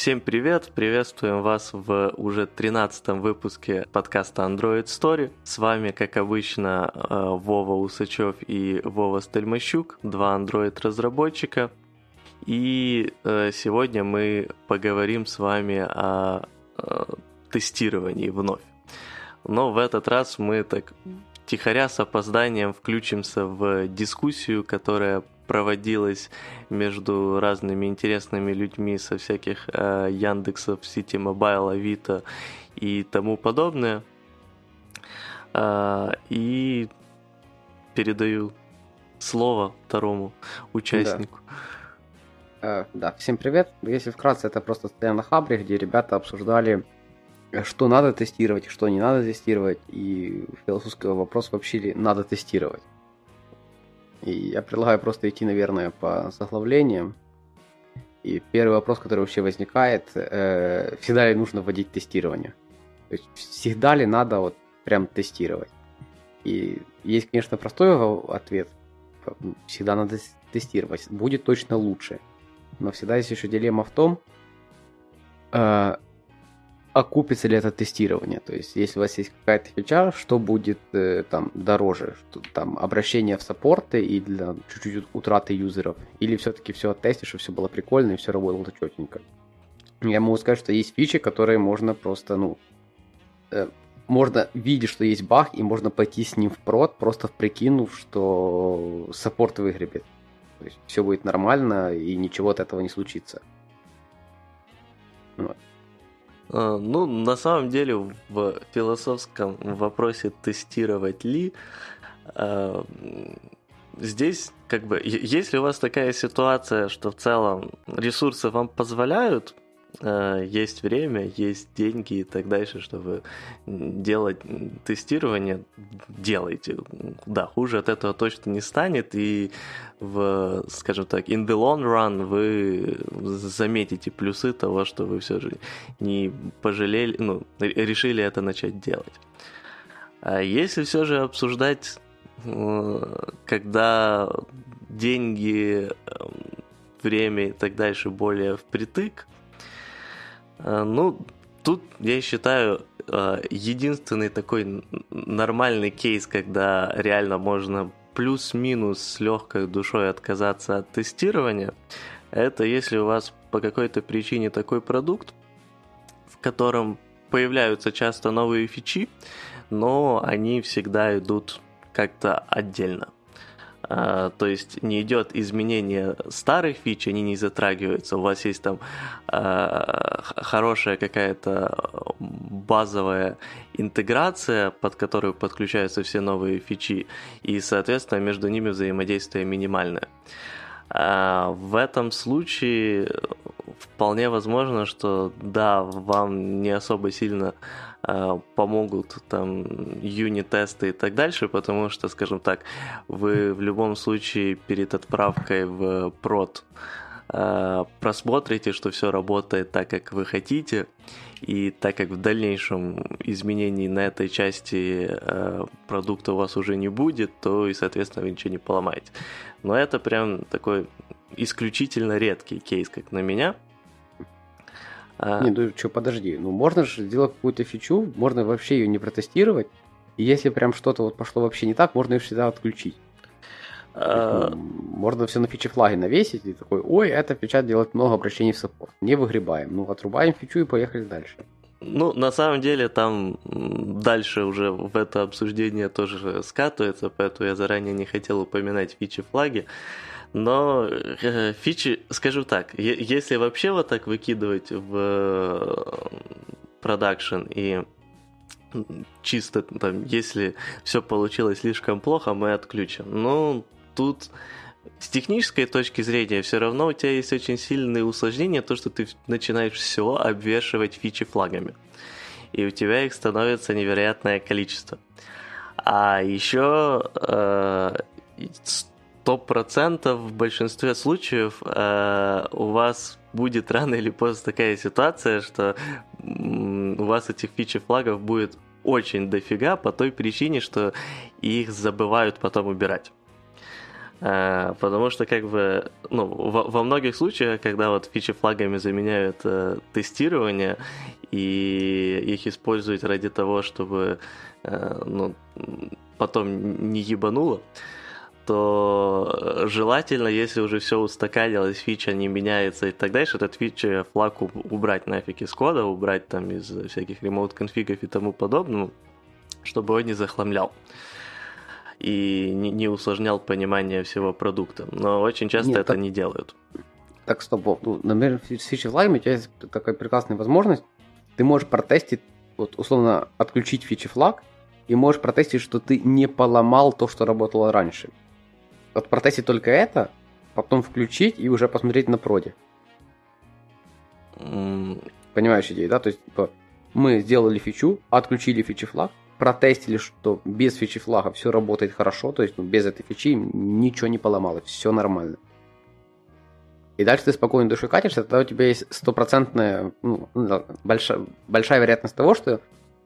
Всем привет! Приветствуем вас в уже 13 выпуске подкаста Android Story. С вами, как обычно, э, Вова Усачев и Вова Стельмощук, два Android-разработчика. И э, сегодня мы поговорим с вами о э, тестировании вновь. Но в этот раз мы так тихоря с опозданием включимся в дискуссию, которая проводилась между разными интересными людьми со всяких э, Яндексов, Сити Мобайл, Авито и тому подобное. Э, и передаю слово второму участнику. Да. Э, да, всем привет. Если вкратце, это просто статья на Хабре, где ребята обсуждали, что надо тестировать, что не надо тестировать, и философский вопрос вообще ли надо тестировать. И я предлагаю просто идти, наверное, по заглавлениям. И первый вопрос, который вообще возникает, э, всегда ли нужно вводить тестирование? То есть всегда ли надо вот прям тестировать? И есть, конечно, простой ответ. Всегда надо тестировать. Будет точно лучше. Но всегда есть еще дилемма в том, э, окупится ли это тестирование. То есть, если у вас есть какая-то фича, что будет э, там дороже, что, там обращение в саппорты и для чуть-чуть утраты юзеров, или все-таки все оттестишь, чтобы все было прикольно и все работало четенько. Я могу сказать, что есть фичи, которые можно просто, ну, э, можно видеть, что есть баг, и можно пойти с ним в прод, просто прикинув, что саппорт выгребет. То есть все будет нормально, и ничего от этого не случится. Вот. А, ну, на самом деле, в философском вопросе тестировать ли, а, здесь как бы, если у вас такая ситуация, что в целом ресурсы вам позволяют Э, есть время, есть деньги и так дальше, чтобы делать тестирование, делайте. Да, хуже от этого точно не станет, и в, скажем так, in the long run вы заметите плюсы того, что вы все же не пожалели, ну, решили это начать делать. А если все же обсуждать, э, когда деньги, эм, время и так дальше более впритык, Э, ну, тут, я считаю, э, единственный такой нормальный кейс, когда реально можно плюс-минус с легкой душой отказаться от тестирования, это если у вас по какой-то причине такой продукт, в котором появляются часто новые фичи, но они всегда идут как-то отдельно. А, то есть не идет изменение старых фич, они не затрагиваются. У вас есть там а, хорошая какая-то базовая интеграция, под которую подключаются все новые фичи, и, соответственно, между ними взаимодействие минимальное. А, в этом случае вполне возможно, что да, вам не особо сильно помогут там юнит-тесты и так дальше, потому что, скажем так, вы в любом случае перед отправкой в прод э, просмотрите, что все работает так, как вы хотите, и так как в дальнейшем изменений на этой части э, продукта у вас уже не будет, то и, соответственно, вы ничего не поломаете. Но это прям такой исключительно редкий кейс, как на меня – а... Не, ну что, подожди. Ну, можно же сделать какую-то фичу, можно вообще ее не протестировать. И если прям что-то вот пошло вообще не так, можно ее всегда отключить. А... Можно все на фичи флаги навесить и такой, ой, эта фича делает много обращений в саппорт. Не выгребаем. Ну, отрубаем фичу и поехали дальше. Ну, на самом деле, там дальше уже в это обсуждение тоже скатывается, поэтому я заранее не хотел упоминать фичи флаги. Но э, фичи, скажу так, если вообще вот так выкидывать в э, продакшн и чисто там, если все получилось слишком плохо, мы отключим. Но тут с технической точки зрения все равно у тебя есть очень сильные усложнения, то, что ты начинаешь все обвешивать фичи флагами. И у тебя их становится невероятное количество. А еще э, 100% в большинстве случаев э, у вас будет рано или поздно такая ситуация, что у вас этих фичи флагов будет очень дофига по той причине, что их забывают потом убирать. А, потому что, как бы, ну, во, во многих случаях, когда вот фичи флагами заменяют э, тестирование и их используют ради того, чтобы, э, ну, потом не ебануло, то желательно, если уже все устаканилось, фича не меняется и так дальше, этот фича флаг убрать нафиг из кода, убрать там из всяких ремоут конфигов и тому подобного, чтобы он не захламлял и не, не усложнял понимание всего продукта. Но очень часто Нет, это так, не делают. Так, стоп, ну, например, с фичи-флагами у тебя есть такая прекрасная возможность. Ты можешь протестить, вот, условно, отключить фичи-флаг, и можешь протестить, что ты не поломал то, что работало раньше. Вот протестить только это, потом включить и уже посмотреть на проде. Mm. Понимаешь идею, да? То есть, типа, мы сделали фичу, отключили фичи-флаг, протестили, что без фичи флага все работает хорошо, то есть ну, без этой фичи ничего не поломалось, все нормально. И дальше ты спокойно душой катишься, тогда у тебя есть стопроцентная, ну, большая, большая вероятность того, что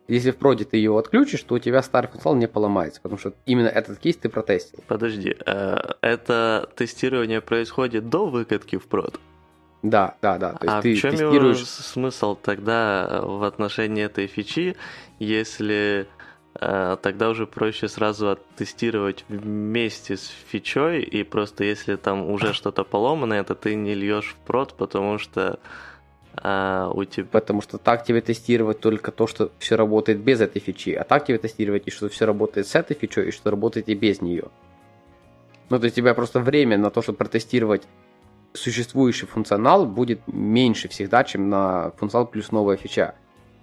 если в проде ты его отключишь, то у тебя старый функционал не поломается, потому что именно этот кейс ты протестил. Подожди, э, это тестирование происходит до выкатки в прод? Да, да, да. То есть а ты в чем тестируешь... его смысл тогда в отношении этой фичи, если Э, тогда уже проще сразу оттестировать вместе с фичой, и просто если там уже что-то поломано, это ты не льешь в прод, потому что а, у тебя... Потому что так тебе тестировать только то, что все работает без этой фичи, а так тебе тестировать и что все работает с этой фичой, и что работает и без нее. Ну, то есть у тебя просто время на то, чтобы протестировать существующий функционал будет меньше всегда, чем на функционал плюс новая фича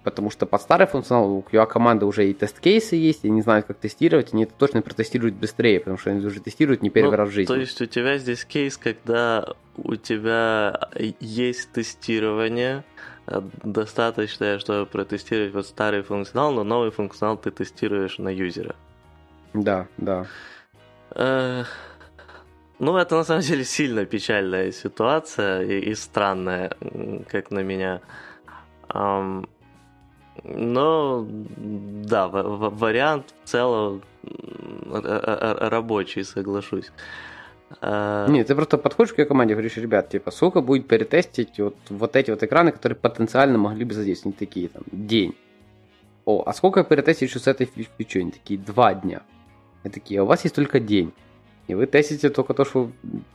потому что под старый функционал у QA-команды уже и тест-кейсы есть, и не знают, как тестировать, они это точно протестируют быстрее, потому что они уже тестируют не первый ну, раз в жизни. То есть у тебя здесь кейс, когда у тебя есть тестирование, э, достаточно, чтобы протестировать вот старый функционал, но новый функционал ты тестируешь на юзера. Да, да. Ну, это на самом деле сильно печальная ситуация и, и странная, как на меня. Um, но, да, в- в- вариант в целом рабочий, соглашусь. А... Нет, ты просто подходишь к команде и говоришь, ребят, типа, сколько будет перетестить вот, вот эти вот экраны, которые потенциально могли бы задействовать, такие, там, день. О, а сколько перетестить еще с этой фичой? Они такие, два дня. И такие, а у вас есть только день. И вы тестите только то, что,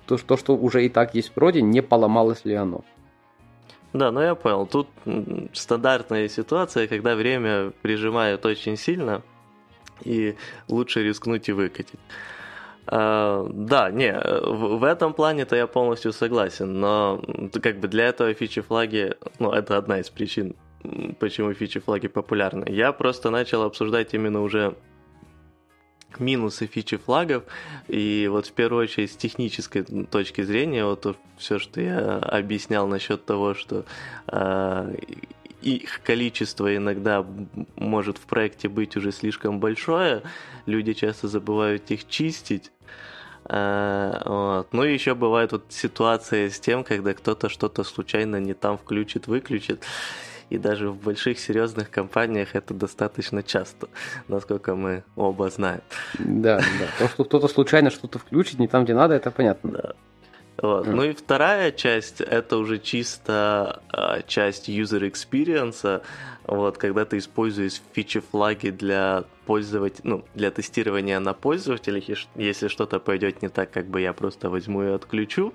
то, то, что уже и так есть в проде, не поломалось ли оно. Да, ну я понял. Тут стандартная ситуация, когда время прижимает очень сильно, и лучше рискнуть и выкатить. Uh, да, не, в, в этом плане-то я полностью согласен, но как бы для этого фичи-флаги, ну, это одна из причин, почему фичи-флаги популярны. Я просто начал обсуждать именно уже минусы фичи флагов. И вот в первую очередь с технической точки зрения, вот все, что я объяснял насчет того, что э, их количество иногда может в проекте быть уже слишком большое, люди часто забывают их чистить. А, вот. Ну и еще бывает вот ситуация с тем, когда кто-то что-то случайно не там включит, выключит и даже в больших серьезных компаниях это достаточно часто, насколько мы оба знаем. Да, да. То, что кто-то случайно что-то включит не там, где надо, это понятно. Да. Вот. Mm. Ну и вторая часть это уже чисто а, часть user experience, вот, когда ты используешь фичи флаги для пользователя, ну, для тестирования на пользователях, если что-то пойдет не так, как бы я просто возьму и отключу.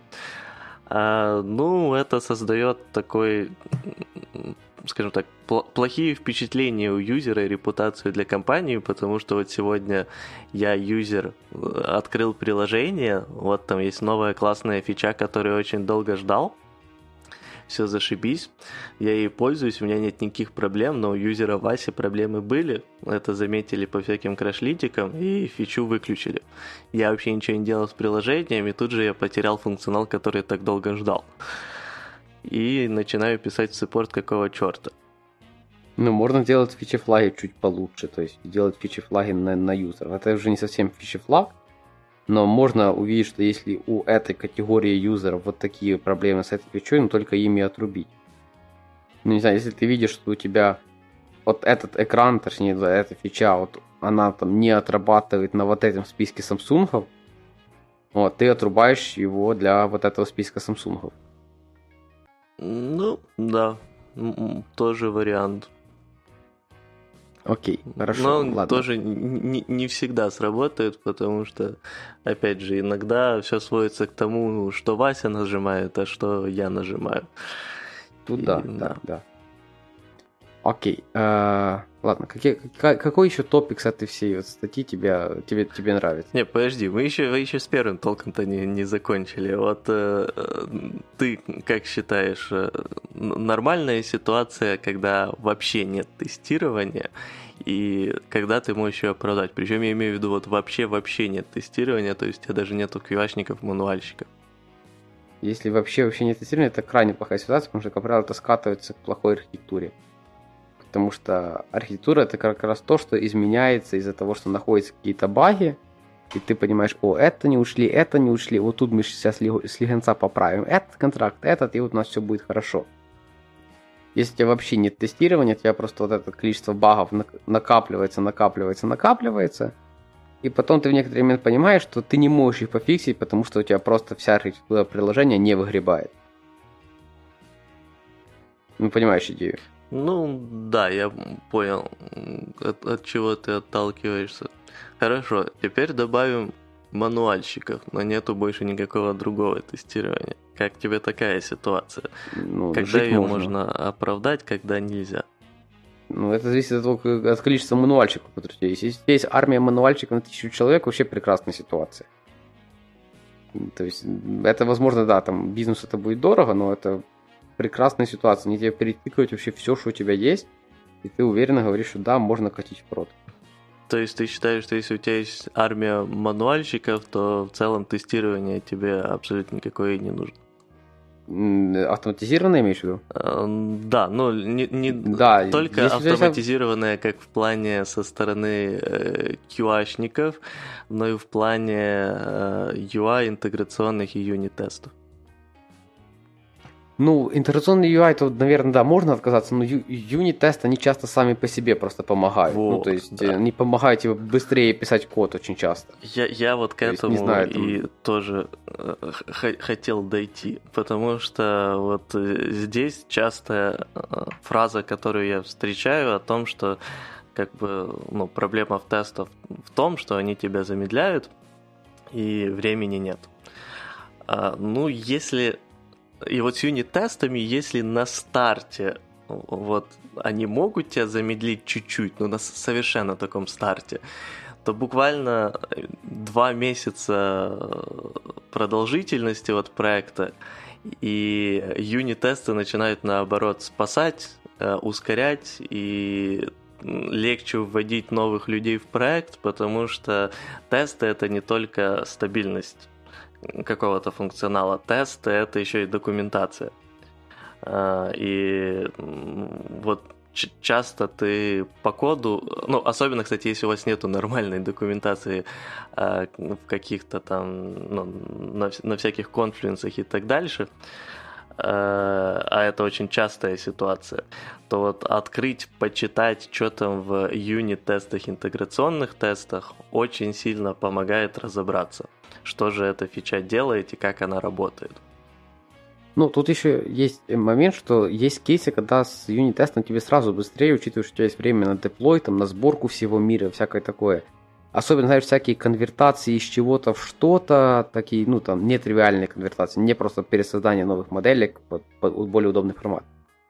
А, ну, это создает такой скажем так, плохие впечатления у юзера и репутацию для компании, потому что вот сегодня я юзер открыл приложение, вот там есть новая классная фича, которую очень долго ждал, все зашибись, я ей пользуюсь, у меня нет никаких проблем, но у юзера Васи проблемы были, это заметили по всяким крашлитикам и фичу выключили. Я вообще ничего не делал с приложением, и тут же я потерял функционал, который так долго ждал и начинаю писать саппорт какого черта. Ну, можно делать фичи-флаги чуть получше, то есть делать фичи-флаги на, на юзеров. Это уже не совсем фичи-флаг, но можно увидеть, что если у этой категории юзеров вот такие проблемы с этой фичой, ну только ими отрубить. Ну, не знаю, если ты видишь, что у тебя вот этот экран, точнее, эта фича, вот она там не отрабатывает на вот этом списке Samsung, Вот, ты отрубаешь его для вот этого списка Samsung. Ну, да, тоже вариант. Окей, хорошо. Но ладно. тоже не, не всегда сработает, потому что, опять же, иногда все сводится к тому, что Вася нажимает, а что я нажимаю. Тут И, да, да, да. Окей. Э, ладно, какие, какой еще топик с этой всей вот статьи тебе, тебе, тебе нравится? Не, подожди, мы еще, мы еще с первым толком-то не, не закончили. Вот э, ты как считаешь, э, нормальная ситуация, когда вообще нет тестирования, и когда ты можешь ее продать? Причем я имею в виду, вот вообще-вообще нет тестирования, то есть у тебя даже нету QA-шников, мануальщиков. Если вообще вообще нет тестирования, это крайне плохая ситуация, потому что, как правило, это скатывается к плохой архитектуре потому что архитектура это как раз то, что изменяется из-за того, что находятся какие-то баги, и ты понимаешь, о, это не ушли, это не ушли, вот тут мы сейчас с легенца поправим этот контракт, этот, и вот у нас все будет хорошо. Если у тебя вообще нет тестирования, у тебя просто вот это количество багов накапливается, накапливается, накапливается, и потом ты в некоторый момент понимаешь, что ты не можешь их пофиксить, потому что у тебя просто вся архитектура приложения не выгребает. Ну, понимаешь идею? Ну, да, я понял, от, от чего ты отталкиваешься. Хорошо, теперь добавим мануальщиков, но нету больше никакого другого тестирования. Как тебе такая ситуация? Ну, когда ее можно. можно оправдать, когда нельзя? Ну, это зависит от, того, от количества мануальщиков, которые есть. Если есть армия мануальщиков на тысячу человек, вообще прекрасная ситуация. То есть, это, возможно, да, там бизнес это будет дорого, но это прекрасная ситуация. Они тебе перетыкают вообще все, что у тебя есть, и ты уверенно говоришь, что да, можно катить в прод. То есть ты считаешь, что если у тебя есть армия мануальщиков, то в целом тестирование тебе абсолютно никакое не нужно? Автоматизированное имеешь в виду? Э, да, но не, не да, только автоматизированное, как в плане со стороны э, QA-шников, но и в плане э, UI интеграционных и юнит-тестов. Ну, интеграционный UI, то, наверное, да, можно отказаться, но юнит-тесты, они часто сами по себе просто помогают. Вот, ну, то есть, да. они помогают тебе быстрее писать код очень часто. Я, я вот к то этому есть, знаю, и там... тоже э, хотел дойти, потому что вот э, здесь частая э, фраза, которую я встречаю о том, что как бы, ну, проблема в тестах в том, что они тебя замедляют, и времени нет. А, ну, если и вот с юнит-тестами, если на старте вот они могут тебя замедлить чуть-чуть, но на совершенно таком старте, то буквально два месяца продолжительности вот проекта, и юнит-тесты начинают наоборот спасать, э, ускорять, и легче вводить новых людей в проект, потому что тесты это не только стабильность какого-то функционала теста, это еще и документация. А, и вот часто ты по коду, ну, особенно, кстати, если у вас нету нормальной документации э, в каких-то там, ну, на, на всяких конфлюенсах и так дальше, а это очень частая ситуация, то вот открыть, почитать, что там в юнит-тестах, интеграционных тестах, очень сильно помогает разобраться что же эта фича делает и как она работает. Ну, тут еще есть момент, что есть кейсы, когда с юнит-тестом тебе сразу быстрее, учитывая, что у тебя есть время на деплой, там, на сборку всего мира, всякое такое. Особенно, знаешь, всякие конвертации из чего-то в что-то, такие, ну, там, нетривиальные конвертации, не просто пересоздание новых моделек под, под более удобный формат.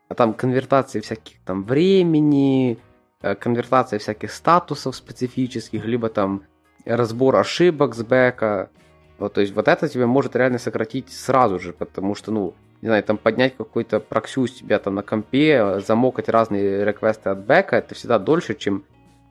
А там конвертации всяких там времени, э, конвертация всяких статусов специфических, либо там разбор ошибок с бэка, вот, то есть вот это тебе может реально сократить сразу же, потому что, ну, не знаю, там поднять какой-то прокси у себя там на компе, замокать разные реквесты от бэка, это всегда дольше, чем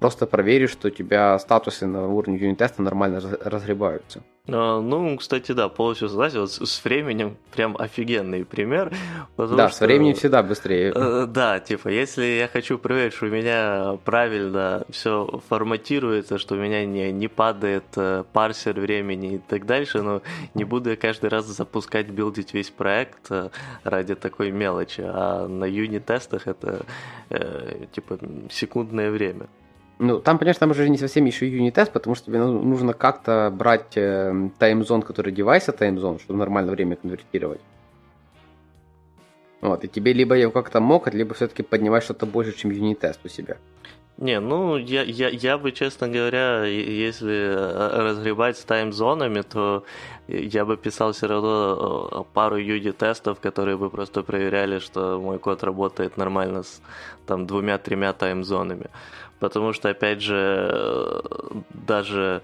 просто проверишь, что у тебя статусы на уровне юнит-теста нормально разгребаются. А, ну, кстати, да, полностью согласен. Вот с временем прям офигенный пример. Да, что, с временем всегда быстрее. Э, да, типа, если я хочу проверить, что у меня правильно все форматируется, что у меня не, не падает э, парсер времени и так дальше, но не буду я каждый раз запускать, билдить весь проект э, ради такой мелочи. А на юнит-тестах это, типа, секундное время. Ну, там, конечно, там уже не совсем еще юнит-тест, потому что тебе ну, нужно как-то брать э, таймзон, который девайса таймзон, чтобы нормально время конвертировать. Вот, и тебе либо его как-то мокать, либо все-таки поднимать что-то больше, чем юнит-тест у себя. Не, ну, я, я, я бы, честно говоря, если э, разгребать с таймзонами, то я бы писал все равно пару юди-тестов, которые бы просто проверяли, что мой код работает нормально с там двумя-тремя таймзонами. Потому что, опять же, э, даже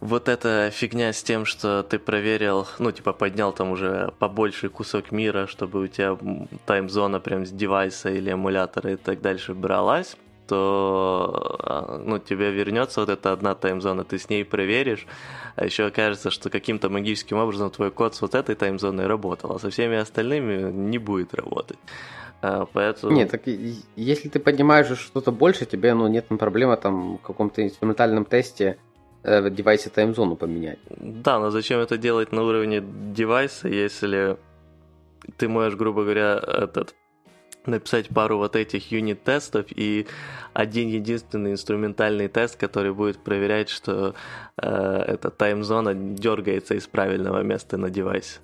вот эта фигня с тем, что ты проверил, ну, типа, поднял там уже побольше кусок мира, чтобы у тебя таймзона прям с девайса или эмулятора и так дальше бралась, то а, ну, тебе вернется вот эта одна таймзона, ты с ней проверишь, а еще окажется, что каким-то магическим образом твой код с вот этой таймзоной работал, а со всеми остальными не будет работать. А, поэтому... Нет, так если ты поднимаешь что-то больше, тебе ну, нет проблемы там в каком-то инструментальном тесте э, девайсе таймзону поменять. Да, но зачем это делать на уровне девайса, если ты можешь, грубо говоря, этот написать пару вот этих юнит-тестов и один единственный инструментальный тест, который будет проверять, что э, эта таймзона дергается из правильного места на девайсе.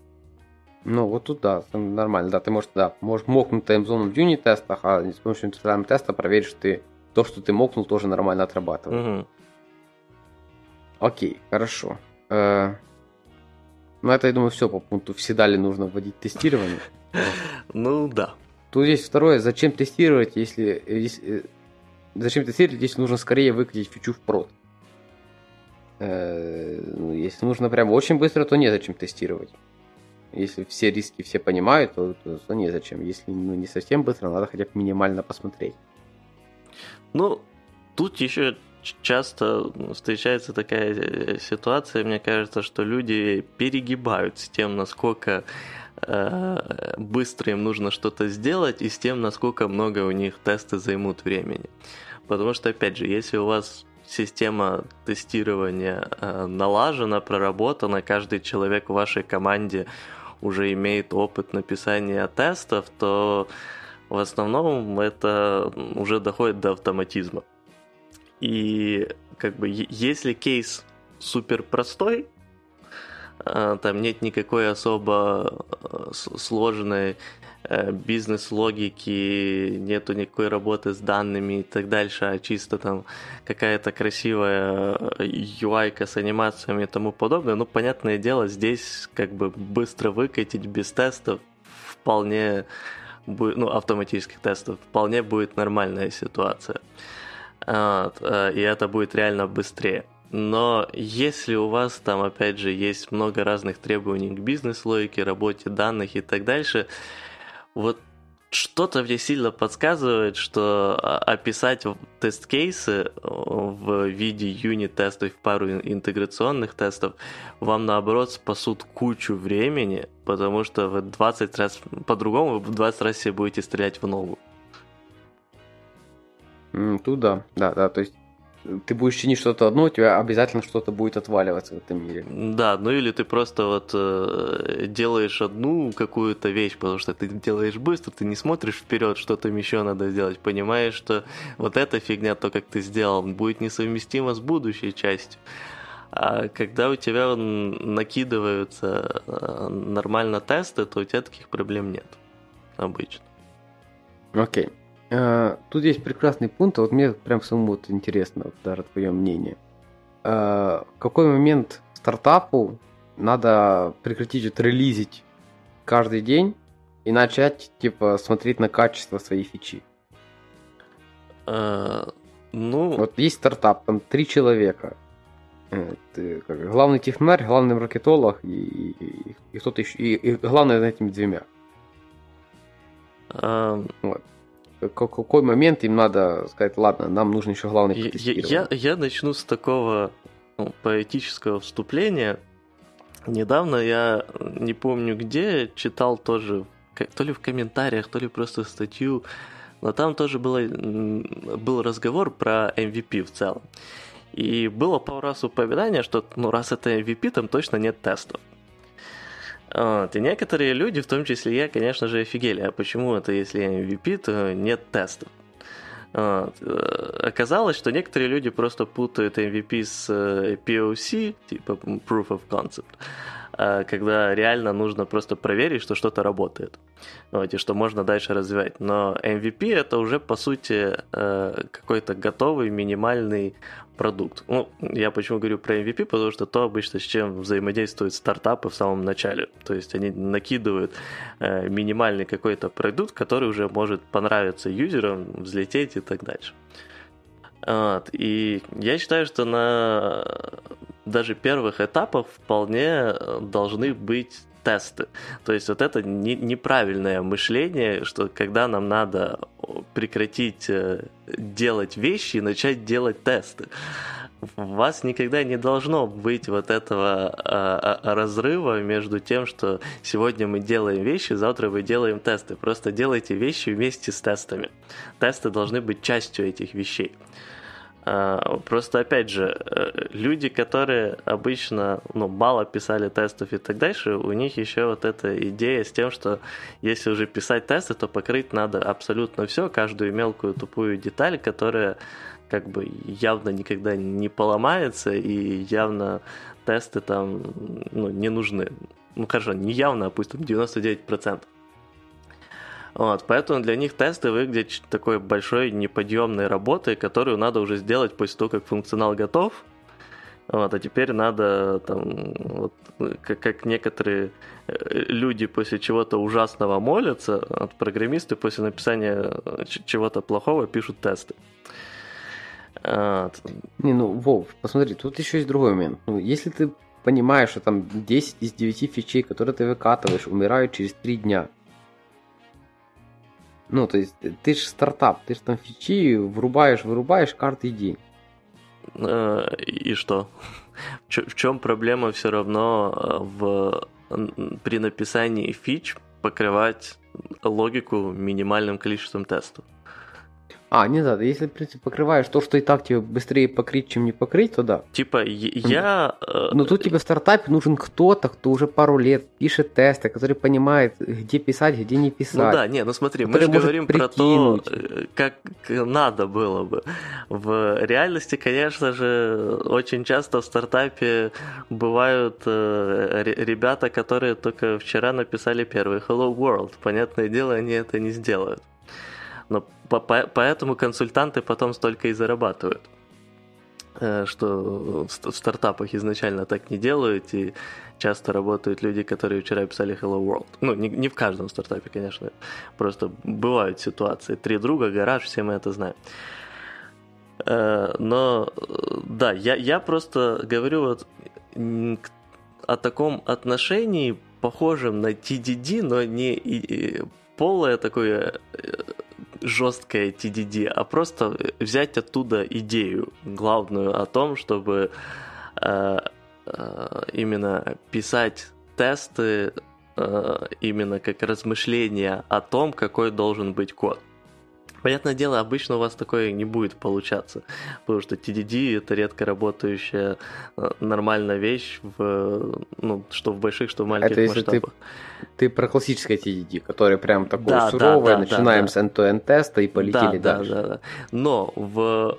Ну, вот тут да, нормально, да, ты можешь, да, можешь мокнуть таймзону в юнит-тестах, а с помощью инструментального теста проверить, что ты то, что ты мокнул, тоже нормально отрабатывает. Угу. Окей, хорошо. Э, ну, это, я думаю, все по пункту. Всегда ли нужно вводить тестирование? Ну, да. Тут есть второе, зачем тестировать, если, если э, зачем тестировать, если нужно скорее выкатить фичу в прод. Э, ну, если нужно прям очень быстро, то незачем тестировать. Если все риски все понимают, то, то, то незачем. Если ну, не совсем быстро, надо хотя бы минимально посмотреть. Ну, тут еще часто встречается такая э, ситуация, мне кажется, что люди перегибают с тем, насколько э, быстро им нужно что-то сделать, и с тем, насколько много у них тесты займут времени. Потому что, опять же, если у вас система тестирования э, налажена, проработана, каждый человек в вашей команде уже имеет опыт написания тестов, то в основном это уже доходит до автоматизма. И как бы если кейс супер простой, там нет никакой особо э, сложной э, бизнес-логики, нету никакой работы с данными и так дальше, а чисто там какая-то красивая UI э, с анимациями и тому подобное. Ну, понятное дело, здесь как бы быстро выкатить без тестов вполне будет, ну, автоматических тестов, вполне будет нормальная ситуация. Вот, и это будет реально быстрее. Но если у вас там, опять же, есть много разных требований к бизнес-логике, работе данных и так дальше, вот что-то мне сильно подсказывает, что а, описать тест-кейсы в виде юнит-тестов, в пару интеграционных тестов, вам наоборот спасут кучу времени, потому что вы 20 раз, по-другому, вы 20 раз себе будете стрелять в ногу. Mm, тут да, да, да, то есть ты будешь чинить что-то одно, у тебя обязательно что-то будет отваливаться в этом мире. Да, ну или ты просто вот э, делаешь одну какую-то вещь, потому что ты делаешь быстро, ты не смотришь вперед, что там еще надо сделать, понимаешь, что вот эта фигня, то, как ты сделал, будет несовместимо с будущей частью. А когда у тебя накидываются э, нормально тесты, то у тебя таких проблем нет обычно. Окей. Okay. А, тут есть прекрасный пункт, а вот мне прям самому вот интересно, вот, даже твое мнение. А, в какой момент стартапу надо прекратить вот, релизить каждый день и начать, типа, смотреть на качество своей фичи? А, ну... Вот есть стартап, там три человека. Э, ты, как, главный технарь, главный маркетолог и, и, и кто-то еще. И, и главное за этими двумя. Um... Вот какой момент им надо сказать, ладно, нам нужно еще главный я, я, я начну с такого ну, поэтического вступления. Недавно я не помню где читал тоже, то ли в комментариях, то ли просто статью, но там тоже было, был разговор про MVP в целом. И было пару раз упоминание, что ну раз это MVP, там точно нет тестов. Вот. И некоторые люди, в том числе я, конечно же, офигели. А почему это, если я MVP, то нет тестов? Вот. Э, оказалось, что некоторые люди просто путают MVP с э, POC, типа Proof of Concept, э, когда реально нужно просто проверить, что что-то работает, вот, и что можно дальше развивать. Но MVP это уже по сути какой-то готовый минимальный продукт. Ну, я почему говорю про MVP, потому что то обычно с чем взаимодействуют стартапы в самом начале. То есть они накидывают э, минимальный какой-то продукт, который уже может понравиться юзерам, взлететь и так дальше. Вот. И я считаю, что на даже первых этапах вполне должны быть тесты. То есть вот это не, неправильное мышление, что когда нам надо прекратить э, делать вещи и начать делать тесты. У вас никогда не должно быть вот этого а, а, разрыва между тем, что сегодня мы делаем вещи, завтра мы делаем тесты. Просто делайте вещи вместе с тестами. Тесты должны быть частью этих вещей. А, просто, опять же, э, люди, которые обычно ну, мало писали тестов и так дальше, у них еще вот эта идея с тем, что если уже писать тесты, то покрыть надо абсолютно все, каждую мелкую тупую деталь, которая как бы явно никогда не поломается, и явно тесты там ну, не нужны. Ну хорошо, не явно, а пусть там 99%. Вот, поэтому для них тесты выглядят такой большой неподъемной работой, которую надо уже сделать после того, как функционал готов. Вот, а теперь надо там, вот, как, как некоторые э, люди после чего-то ужасного молятся, от программисты после написания э, чего-то плохого пишут тесты. Вот. Не, ну, Вов, посмотри, тут еще есть другой момент. Ну, если ты понимаешь, что там 10 из 9 фичей, которые ты выкатываешь, умирают через 3 дня, ну, то есть ты же стартап, ты же там фичи врубаешь, вырубаешь каждый день. Э, и что? В чем проблема все равно э, в, при написании фич покрывать логику минимальным количеством тестов? А, не надо. Если, в принципе, покрываешь то, что и так тебе быстрее покрыть, чем не покрыть, то да. Типа, я... Э, Но тут тебе в стартапе нужен кто-то, кто уже пару лет пишет тесты, который понимает, где писать, где не писать. Ну да, не, ну смотри, мы же говорим прикинуть. про то, э, как надо было бы. В реальности, конечно же, очень часто в стартапе бывают э, ребята, которые только вчера написали первый Hello World. Понятное дело, они это не сделают. Но по поэтому консультанты потом столько и зарабатывают э, что в стартапах изначально так не делают, и часто работают люди, которые вчера писали Hello World. Ну, не, не в каждом стартапе, конечно, просто бывают ситуации. Три друга, гараж, все мы это знаем. Э, но, да, я, я просто говорю вот о таком отношении, похожем на TDD, но не полое такое э, жесткое TDD, а просто взять оттуда идею главную о том, чтобы э, э, именно писать тесты э, именно как размышления о том, какой должен быть код. Понятное дело, обычно у вас такое не будет получаться, потому что TDD это редко работающая э, нормальная вещь, в, ну, что в больших, что в маленьких это масштабах. Ты, ты про классическое TDD, которое прям такое да, суровое, да, да, начинаем да, с end-to-end теста и полетели да, дальше. Да, да, да. Но в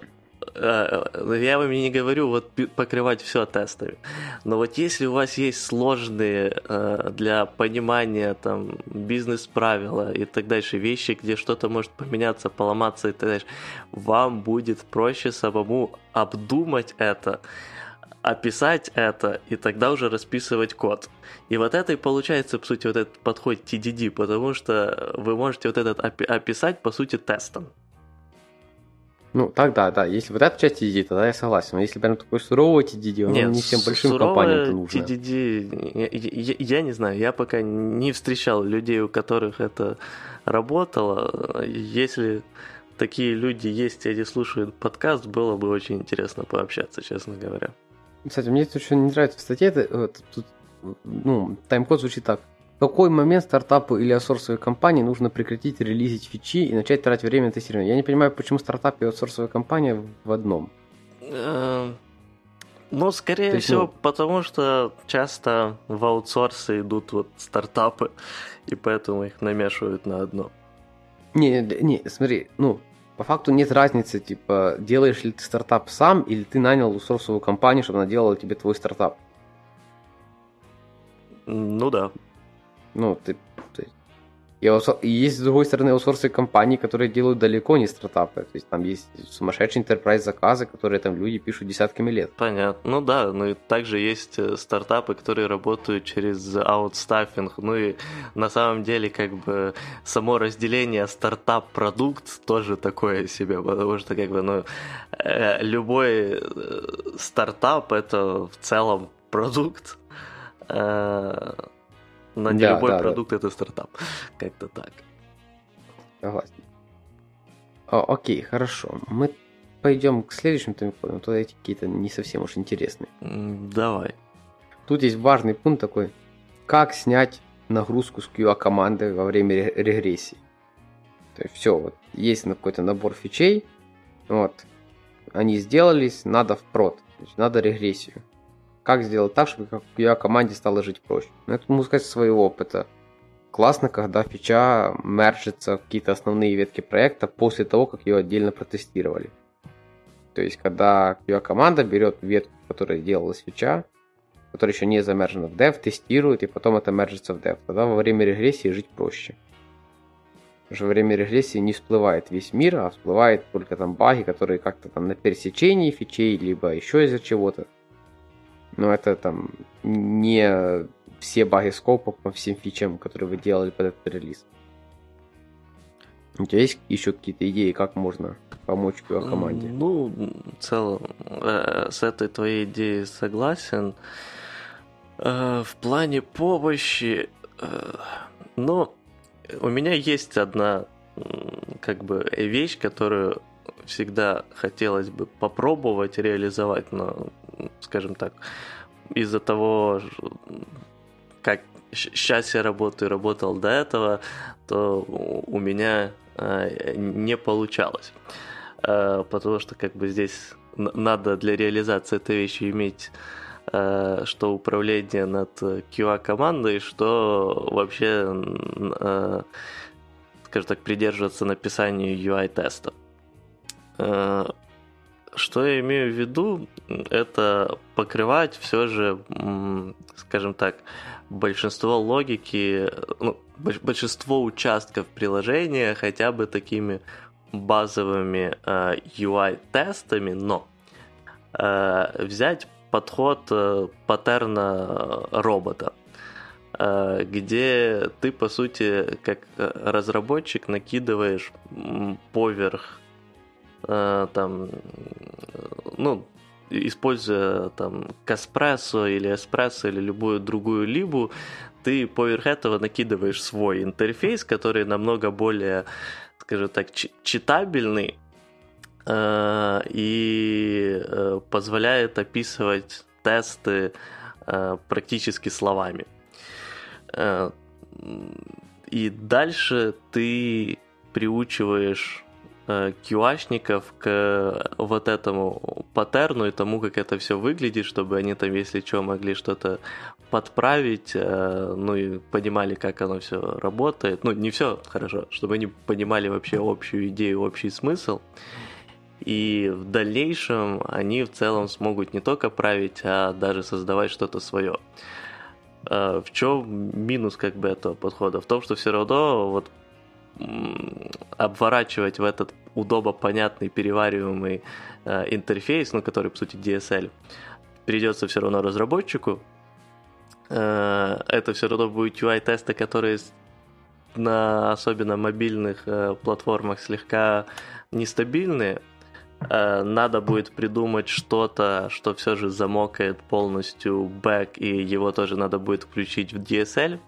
я вам не говорю вот покрывать все тестами, но вот если у вас есть сложные э, для понимания там бизнес-правила и так дальше вещи, где что-то может поменяться, поломаться и так дальше, вам будет проще самому обдумать это, описать это и тогда уже расписывать код. И вот это и получается, по сути, вот этот подход TDD, потому что вы можете вот этот описать, по сути, тестом. Ну, так да, да. Если вот эта часть TDD, тогда я согласен. Но если прям такой суровый TDD, он Нет, не всем большим компаниям это нужно. TDD, я, я, я не знаю, я пока не встречал людей, у которых это работало. Если такие люди есть, и они слушают подкаст, было бы очень интересно пообщаться, честно говоря. Кстати, мне тут еще не нравится в статье, это, вот, тут, ну, тайм-код звучит так какой момент стартапу или аутсорсовой компании нужно прекратить релизить фичи и начать тратить время на тестирование? Я не понимаю, почему стартап и аутсорсовая компания в одном. Эм, ну, скорее есть, всего, ну... потому что часто в аутсорсы идут вот стартапы, и поэтому их намешивают на одно. Не, не, смотри, ну, по факту нет разницы, типа, делаешь ли ты стартап сам, или ты нанял аутсорсовую компанию, чтобы она делала тебе твой стартап. Ну да. Ну, ты, ты и, и есть, с другой стороны, аутсорсы компании, которые делают далеко не стартапы. То есть там есть сумасшедшие enterprise заказы, которые там люди пишут десятками лет. Понятно. Ну да, ну и также есть э, стартапы, которые работают через аутстаффинг. Ну и на самом деле как бы само разделение стартап-продукт тоже такое себе, потому что как бы ну э, любой э, стартап это в целом продукт но не да, любой да, продукт да. это стартап. Как-то так. Согласен. О, окей, хорошо. Мы пойдем к следующим таймкодам, то эти какие-то не совсем уж интересные. Давай. Тут есть важный пункт такой. Как снять нагрузку с QA команды во время регрессии. То есть все, вот есть какой-то набор фичей, вот, они сделались, надо в прод, надо регрессию как сделать так, чтобы я команде стало жить проще. Ну, это могу сказать своего опыта. Классно, когда фича мержится в какие-то основные ветки проекта после того, как ее отдельно протестировали. То есть, когда QA команда берет ветку, которая делалась фича, которая еще не замержена в dev, тестирует, и потом это мержится в dev. Тогда во время регрессии жить проще. Потому что во время регрессии не всплывает весь мир, а всплывают только там баги, которые как-то там на пересечении фичей, либо еще из-за чего-то. Но это там не все баги скопа по всем фичам, которые вы делали под этот релиз. У тебя есть еще какие-то идеи, как можно помочь команде? Ну, в целом, э, с этой твоей идеей согласен. Э, в плане помощи, э, но у меня есть одна как бы вещь, которую всегда хотелось бы попробовать реализовать, но скажем так, из-за того, как сейчас я работаю, работал до этого, то у меня э, не получалось. Э, потому что как бы здесь надо для реализации этой вещи иметь э, что управление над QA-командой, что вообще, скажем так, придерживаться написанию UI-тестов. Что я имею в виду, это покрывать все же, скажем так, большинство логики, ну, большинство участков приложения хотя бы такими базовыми э, UI-тестами, но э, взять подход э, паттерна робота, э, где ты, по сути, как разработчик накидываешь поверх Э, там, ну, используя там Каспрессо или Эспрессо или любую другую либу, ты поверх этого накидываешь свой интерфейс, который намного более, скажем так, читабельный э, и э, позволяет описывать тесты э, практически словами. Э, и дальше ты приучиваешь QA-шников э, к вот этому паттерну и тому, как это все выглядит, чтобы они там, если что, могли что-то подправить, э, ну и понимали, как оно все работает. Ну, не все хорошо, чтобы они понимали вообще общую идею, общий смысл. И в дальнейшем они в целом смогут не только править, а даже создавать что-то свое. Э, в чем минус как бы этого подхода? В том, что все равно вот обворачивать в этот удобно понятный перевариваемый э, интерфейс, ну, который, по сути, DSL, придется все равно разработчику. Э, это все равно будут UI-тесты, которые на особенно мобильных э, платформах слегка нестабильные. Э, надо будет придумать что-то, что все же замокает полностью бэк, и его тоже надо будет включить в DSL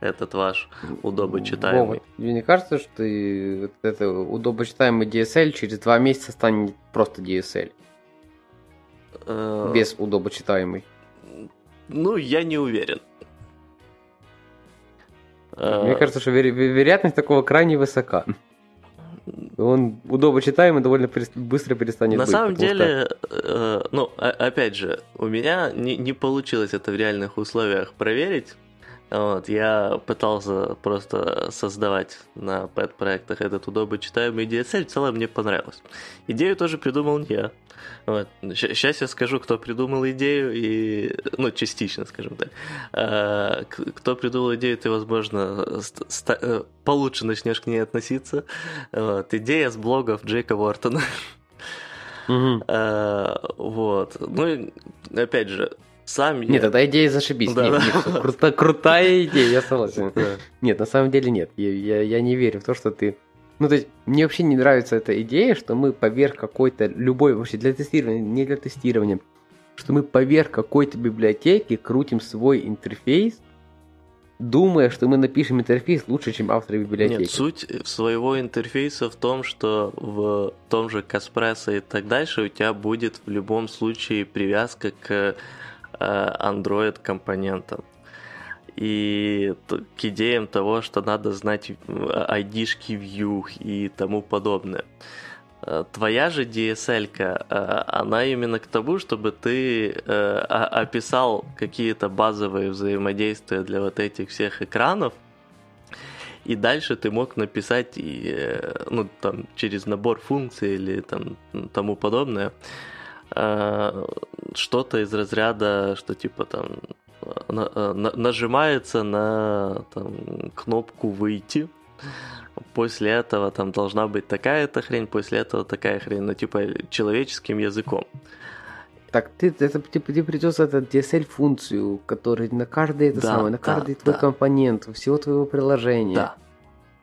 этот ваш удобочитаемый. Вова, тебе не кажется, что это удобочитаемый DSL через два месяца станет просто DSL? Э, Без удобочитаемый. Ну, я не уверен. Мне э, кажется, что вероятность такого крайне высока. Он удобочитаемый довольно быстро перестанет На быть. На самом деле, что... э, ну, опять же, у меня не, не получилось это в реальных условиях проверить, Вот, я пытался просто создавать на пэт-проектах этот удобно читаемый DSL, в целом мне понравилось. Идею тоже придумал не я. Вот. Сейчас я скажу, кто придумал идею, и, ну, частично, скажем так. А, кто придумал идею, ты, возможно, э, получше начнешь к ней относиться. Вот. Идея с блогов Джейка Уортона. Угу. А, вот. Ну, и, опять же, сам Нет, тогда идея зашибись. Да, нет, да. Нет, круто, крутая идея, я согласен. Да. Нет, на самом деле нет. Я, я, я не верю в то, что ты... Ну, то есть, мне вообще не нравится эта идея, что мы поверх какой-то любой, вообще для тестирования, не для тестирования, что мы поверх какой-то библиотеки крутим свой интерфейс, думая, что мы напишем интерфейс лучше, чем авторы библиотеки. Нет, суть своего интерфейса в том, что в том же Каспрессо и так дальше у тебя будет в любом случае привязка к Э, Android компонентам. И к идеям того, что надо знать ID-шки view и тому подобное. Э, твоя же DSL, э, она именно к тому, чтобы ты описал какие-то базовые взаимодействия для вот этих всех экранов, и дальше ты мог написать ну, там, через набор функций или там, тому подобное Э, что-то из разряда, что типа там на, э, на, нажимается на там, кнопку выйти. После этого там должна быть такая-то хрень, после этого такая хрень, ну типа человеческим языком. Так ты, это, типа, тебе придется этот DSL-функцию, которая на каждый это да, самое, на каждый да, твой да. компонент всего твоего приложения. Да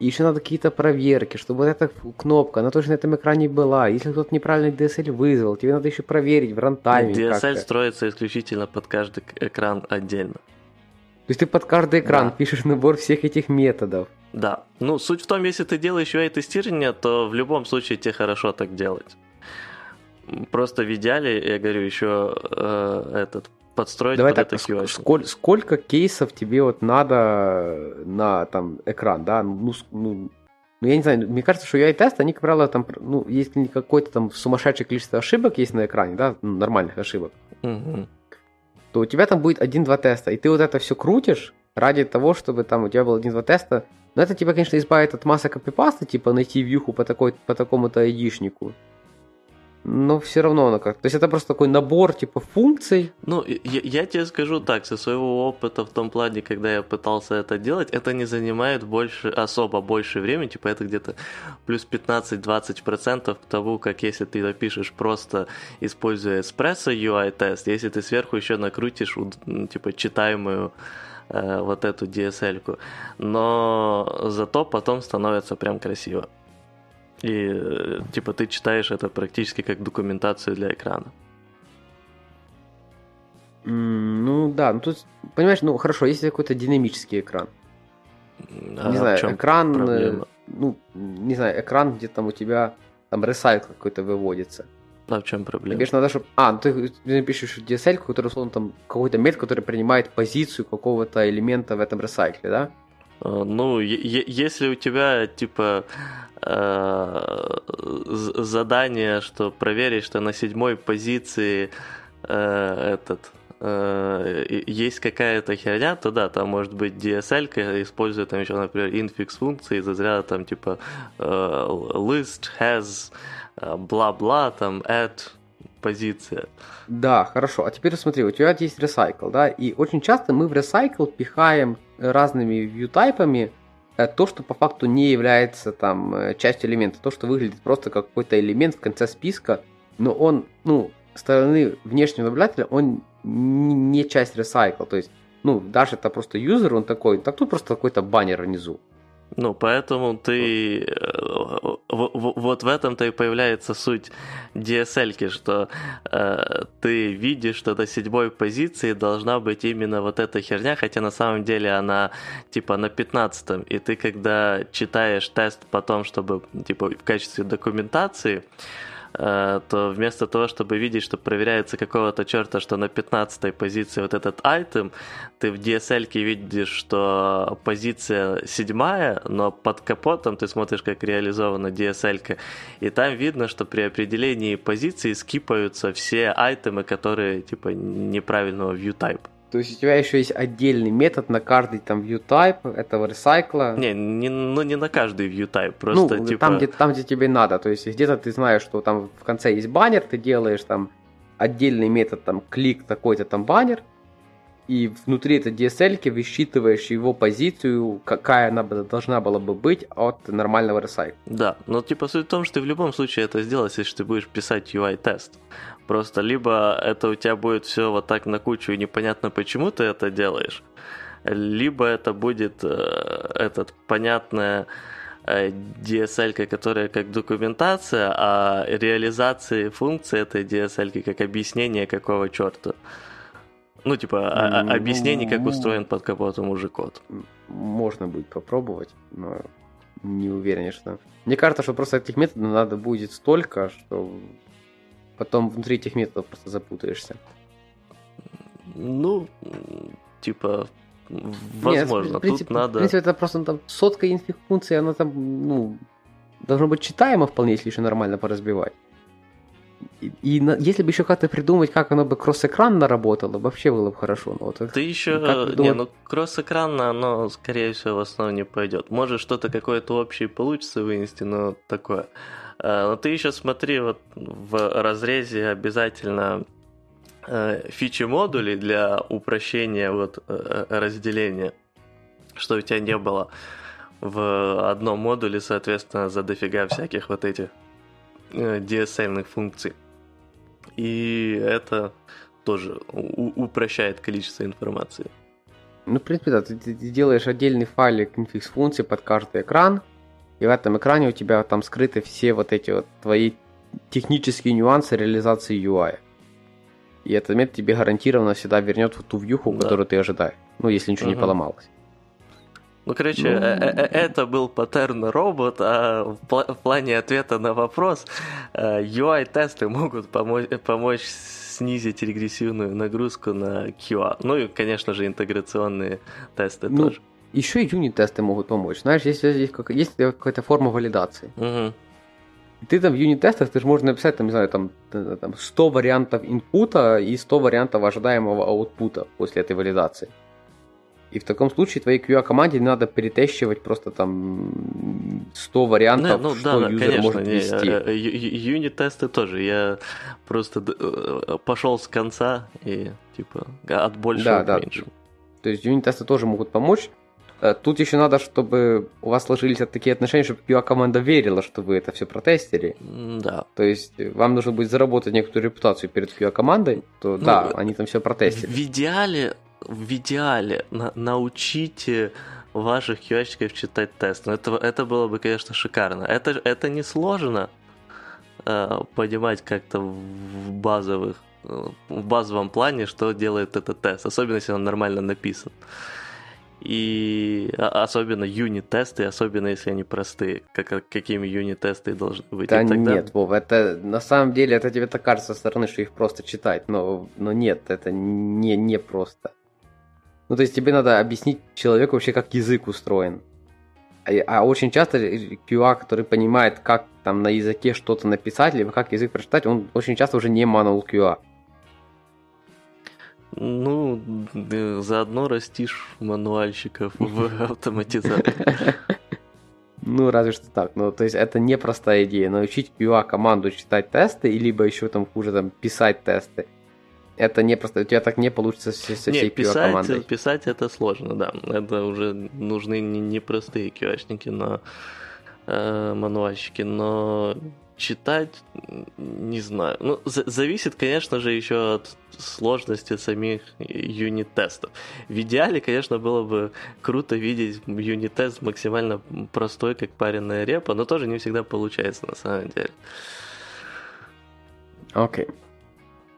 и еще надо какие-то проверки, чтобы вот эта кнопка, она точно на этом экране была. Если кто-то неправильный DSL вызвал, тебе надо еще проверить в рантайме. DSL как-то. строится исключительно под каждый экран отдельно. То есть ты под каждый экран да. пишешь набор всех этих методов. Да. Ну, суть в том, если ты делаешь UI-тестирование, то в любом случае тебе хорошо так делать. Просто в идеале, я говорю, еще э, этот подстроить Давай под так, это QA. Сколь, сколько кейсов тебе вот надо на там экран, да? Ну, ну, ну, я не знаю, мне кажется, что UI-тесты, они, как правило, там, ну, если какое-то там сумасшедшее количество ошибок есть на экране, да, ну, нормальных ошибок, угу. то у тебя там будет один-два теста, и ты вот это все крутишь ради того, чтобы там у тебя было один-два теста. Но это тебя, конечно, избавит от массы копипаста, типа найти вьюху по, такой, по такому-то айдишнику но все равно оно как. То есть это просто такой набор типа функций. Ну, я, я тебе скажу так, со своего опыта в том плане, когда я пытался это делать, это не занимает больше, особо больше времени, типа это где-то плюс 15-20% к тому, как если ты напишешь просто используя Espresso UI тест, если ты сверху еще накрутишь типа читаемую э, вот эту DSL-ку. Но зато потом становится прям красиво. И типа ты читаешь это практически как документацию для экрана. Ну да, ну тут, понимаешь, ну хорошо, если какой-то динамический экран. А не знаю, экран, э, проблема? ну, не знаю, экран, где там у тебя там ресайкл какой-то выводится. А в чем проблема? Конечно, надо, чтобы... А, ну ты, ты напишешь DSL, который, условно, там, какой-то метод, который принимает позицию какого-то элемента в этом ресайкле, да? А, ну, если у тебя, типа, Э, задание, что проверить, что на седьмой позиции э, этот э, есть какая-то херня, то да, там может быть DSL, используя там еще, например, infix функции из разряда там типа list has бла-бла, там add позиция. Да, хорошо. А теперь смотри, у тебя есть recycle, да, и очень часто мы в recycle пихаем разными view-тайпами Э, то, что по факту не является там э, частью элемента, то, что выглядит просто как какой-то элемент в конце списка, но он, ну, стороны внешнего наблюдателя, он не часть recycle, то есть, ну, даже это просто юзер, он такой, так тут просто какой-то баннер внизу. Ну, поэтому ты... Вот в этом-то и появляется суть DSL, что э, ты видишь, что до седьмой позиции должна быть именно вот эта херня, хотя на самом деле она типа на 15 и ты когда читаешь тест потом, чтобы типа в качестве документации, то вместо того, чтобы видеть, что проверяется какого-то черта, что на 15 позиции вот этот айтем, ты в DSL видишь, что позиция седьмая, но под капотом ты смотришь, как реализована DSL, и там видно, что при определении позиции скипаются все айтемы, которые типа неправильного view type. То есть у тебя еще есть отдельный метод на каждый там view type этого ресайкла. Не, не, ну не на каждый view type, просто ну, типа... там, где, там, где тебе надо. То есть где-то ты знаешь, что там в конце есть баннер, ты делаешь там отдельный метод, там клик такой-то там баннер, и внутри этой DSL высчитываешь его позицию, какая она должна была бы быть от нормального ресайкла. Да, но типа суть в том, что ты в любом случае это сделаешь, если ты будешь писать UI-тест. Просто либо это у тебя будет все вот так на кучу и непонятно, почему ты это делаешь, либо это будет э, этот понятная э, DSL, которая как документация, а реализации функции этой DSL как объяснение какого черта. Ну, типа, а, объяснение, как устроен под капотом уже код. Можно будет попробовать, но не уверен, что... Мне кажется, что просто этих методов надо будет столько, что потом внутри этих методов просто запутаешься. Ну, типа, возможно, Нет, в принципе, тут надо... В принципе, это просто там сотка инфиг функций, она там, ну, должно быть читаемо вполне, если еще нормально поразбивать. И, и на, если бы еще как-то придумать, как оно бы кросс-экранно работало, вообще было бы хорошо. Но вот Ты еще... Не, ну кросс-экранно оно, скорее всего, в основу не пойдет. Может, что-то какое-то общее получится вынести, но такое. Но ты еще смотри, вот в разрезе обязательно э, фичи модулей для упрощения вот э, разделения, что у тебя не было в одном модуле, соответственно, за дофига всяких вот этих Э, DSL функций. И это тоже упрощает количество информации. Ну, в принципе, да, ты, ты делаешь отдельный файлик infix функции под каждый экран, и в этом экране у тебя там скрыты все вот эти вот твои технические нюансы реализации UI. И этот метод тебе гарантированно всегда вернет в ту вьюху, да. которую ты ожидаешь. Ну, если ничего угу. не поломалось. Ну, короче, ну... Э, э, это был паттерн робот, а в плане ответа на вопрос UI-тесты могут помочь, помочь снизить регрессивную нагрузку на QA. Ну и, конечно же, интеграционные тесты ну, тоже. Еще и юнит-тесты могут помочь. Знаешь, если есть, как, есть какая-то форма валидации. Угу. Ты там в юнит-тестах, ты же можешь написать, там, не знаю, там, там 100 вариантов инпута и 100 вариантов ожидаемого аутпута после этой валидации. И в таком случае твоей QA-команде надо перетещивать просто там 100 вариантов, ну, что да, юзер конечно, может вести. Э, э, юнит-тесты тоже. Я просто э, пошел с конца и типа от большего да, к меньшему. То есть юнит-тесты тоже могут помочь. Тут еще надо, чтобы у вас сложились такие отношения, чтобы QA-команда верила, что вы это все протестили. Да. То есть вам нужно будет заработать некоторую репутацию перед QA-командой, то ну, да, они там все протестили. В идеале в идеале на, научите ваших QA-щиков читать тест. Но это, это было бы, конечно, шикарно. Это, это не сложно э, понимать как-то в базовых э, в базовом плане, что делает этот тест, особенно если он нормально написан. И особенно юнит-тесты, особенно если они простые, как, какими юнит-тесты должны быть. Да тогда... нет, Вов, это на самом деле, это тебе так кажется со стороны, что их просто читать, но, но нет, это не, не просто. Ну, то есть тебе надо объяснить человеку вообще, как язык устроен. А, а очень часто QA, который понимает, как там на языке что-то написать, либо как язык прочитать, он очень часто уже не манул QA. Ну, заодно растишь мануальщиков в автоматизации. Ну, разве что так. Ну, то есть это непростая идея. Научить QA команду читать тесты, либо еще там хуже там писать тесты это не просто, у тебя так не получится со, со всей писать, командой. Писать это сложно, да. Это уже нужны не, простые QA-шники, но э, мануальщики, но читать, не знаю. Ну, за- зависит, конечно же, еще от сложности самих юнит-тестов. В идеале, конечно, было бы круто видеть юнит-тест максимально простой, как пареная репа, но тоже не всегда получается на самом деле. Окей. Okay.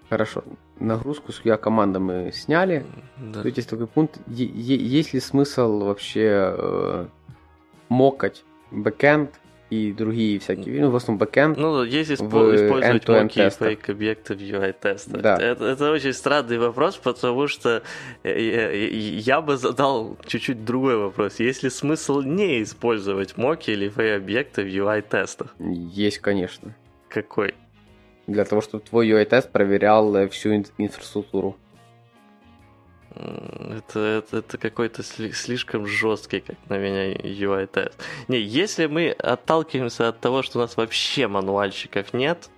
Хорошо нагрузку с я команда мы сняли. Да. Тут есть такой пункт. есть ли смысл вообще э, мокать backend и другие всякие, ну, в основном backend. Ну, есть использовать моки и фейк объекты в UI-тестах. Да. Это, это очень странный вопрос, потому что я, я бы задал чуть-чуть другой вопрос. Есть ли смысл не использовать моки или фейк объекты в UI-тестах? Есть, конечно. Какой? для того, чтобы твой UI-тест проверял э, всю инфраструктуру. Это, это, это какой-то слишком жесткий, как на меня, UI-тест. Не, если мы отталкиваемся от того, что у нас вообще мануальщиков нет,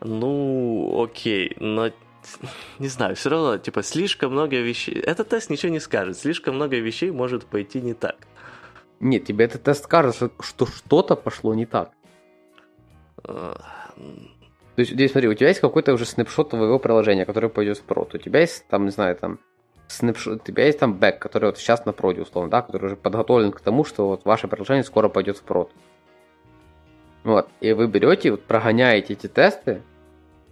ну, окей, но не знаю, все равно, типа, слишком много вещей. Этот тест ничего не скажет. Слишком много вещей может пойти не так. Нет, тебе этот тест скажет, что, что что-то пошло не так. То есть здесь смотри, у тебя есть какой-то уже снапшот твоего приложения, которое пойдет в прод. У тебя есть там, не знаю, там снапшот, у тебя есть там бэк, который вот сейчас на проде, условно, да, который уже подготовлен к тому, что вот ваше приложение скоро пойдет в прод. Вот. И вы берете, вот, прогоняете эти тесты,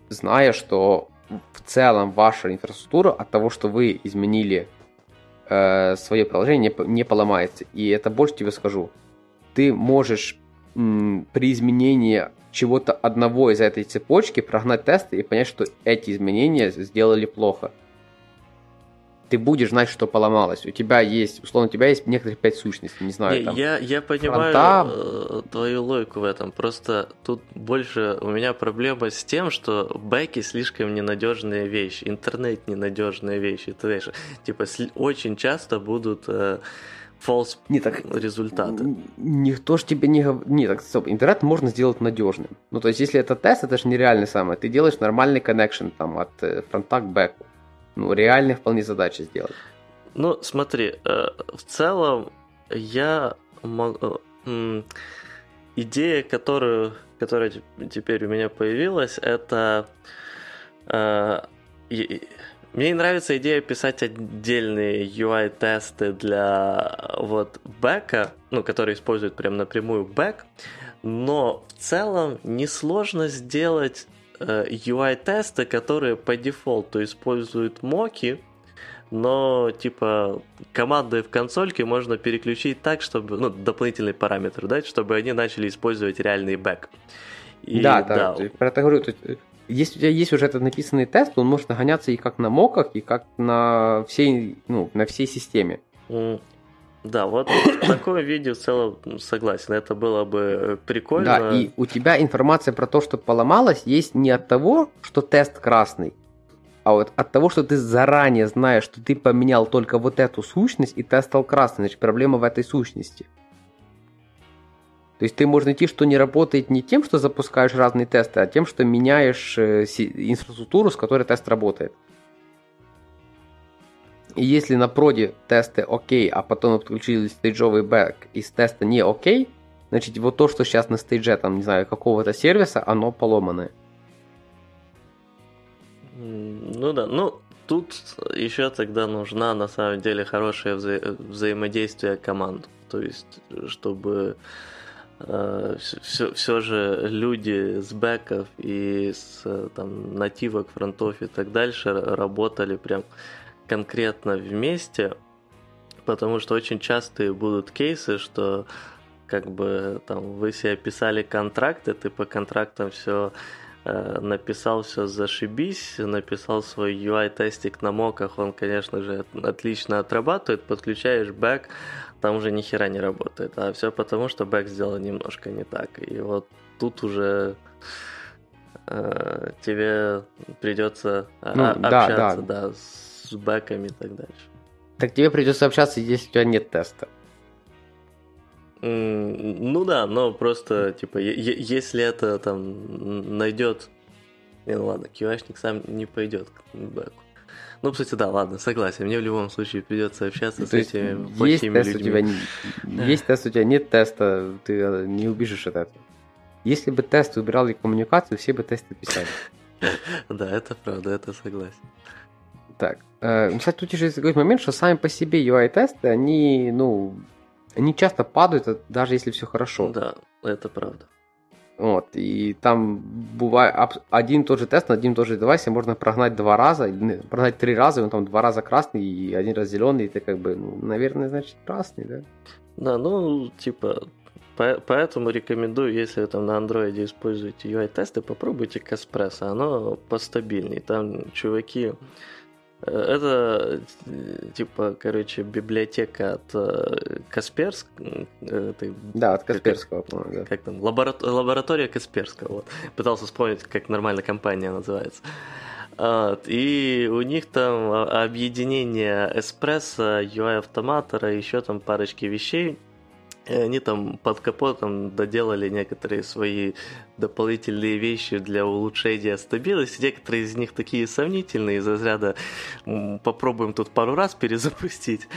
зная, что в целом ваша инфраструктура от того, что вы изменили э, свое приложение, не, не поломается. И это больше тебе скажу. Ты можешь при изменении чего-то одного из этой цепочки прогнать тесты и понять, что эти изменения сделали плохо ты будешь знать, что поломалось. У тебя есть, условно, у тебя есть некоторые пять сущностей, не знаю. Не, там, я, я понимаю фронта... Э, твою логику в этом. Просто тут больше у меня проблема с тем, что бэки слишком ненадежные вещи, интернет ненадежные вещи. Ты знаешь, типа очень часто будут э, false не, так, результаты. Никто ж тебе не говорит... Не, так, стоп, интернет можно сделать надежным. Ну, то есть, если это тест, это же нереально самое. Ты делаешь нормальный connection там от фронта к бэку ну, реальные вполне задачи сделать. Ну, смотри, э, в целом я могу... Э, идея, которую, которая теперь у меня появилась, это... Э, мне нравится идея писать отдельные UI-тесты для вот бэка, ну, которые используют прям напрямую бэк, но в целом несложно сделать UI-тесты, э, которые по дефолту используют моки, но типа команды в консольке можно переключить так, чтобы, ну, дополнительный параметр дать, чтобы они начали использовать реальный бэк. И, да, да, да. Про это говорю. Если у тебя есть уже этот написанный тест, он может нагоняться и как на моках, и как на всей, ну, на всей системе. Да, вот в таком виде в целом согласен, это было бы э, прикольно. Да, и у тебя информация про то, что поломалось, есть не от того, что тест красный, а вот от того, что ты заранее знаешь, что ты поменял только вот эту сущность, и тест стал красный, значит проблема в этой сущности. То есть ты можешь найти, что не работает не тем, что запускаешь разные тесты, а тем, что меняешь э, инфраструктуру, с которой тест работает. И если на проде тесты окей, а потом подключили стейджовый бэк и с теста не окей, значит вот то, что сейчас на стейдже, там, не знаю, какого-то сервиса, оно поломанное. Ну да, ну тут еще тогда нужна на самом деле хорошее вза- взаимодействие команд. То есть, чтобы э, все, все же люди с бэков и с там, нативок, фронтов и так дальше работали прям конкретно вместе, потому что очень частые будут кейсы, что как бы там вы себе писали контракты, ты по контрактам все э, написал все зашибись, написал свой UI-тестик на моках, он, конечно же, отлично отрабатывает, подключаешь бэк, там уже ни хера не работает, а все потому, что бэк сделал немножко не так, и вот тут уже э, тебе придется ну, общаться, да, да. да, с бэками и так дальше. Так тебе придется общаться, если у тебя нет теста. ну да, но просто, типа, если это там найдет... Не, ну ладно, QA-шник сам не пойдет к бэку. Ну, кстати, да, ладно, согласен. Мне в любом случае придется общаться ну, с этими плохими есть людьми. Тест у тебя, есть тест, у тебя нет теста, ты э, не убежишь от этого. Если бы тест убирал коммуникацию, все бы тесты писали. Да, это правда, это согласен. Так, э, кстати, тут еще есть такой момент, что сами по себе UI-тесты, они, ну, они часто падают, даже если все хорошо. Да, это правда. Вот, и там бывает один и тот же тест на один и тот же девайсе можно прогнать два раза, прогнать три раза, и он там два раза красный и один раз зеленый, и ты как бы, ну, наверное, значит, красный, да? Да, ну, типа, Поэтому рекомендую, если вы там на андроиде используете UI-тесты, попробуйте Каспрессо, оно постабильнее. Там чуваки это, типа, короче, библиотека от э, Касперск... Э, да, от Касперского, как, по-моему, да. Как там? Лабора... Лаборатория Касперского, вот. Пытался вспомнить, как нормально компания называется. Вот, и у них там объединение эспрессо, UI-автоматора, еще там парочки вещей. И они там под капотом доделали некоторые свои дополнительные вещи для улучшения стабильности. Некоторые из них такие сомнительные из разряда попробуем тут пару раз перезапустить.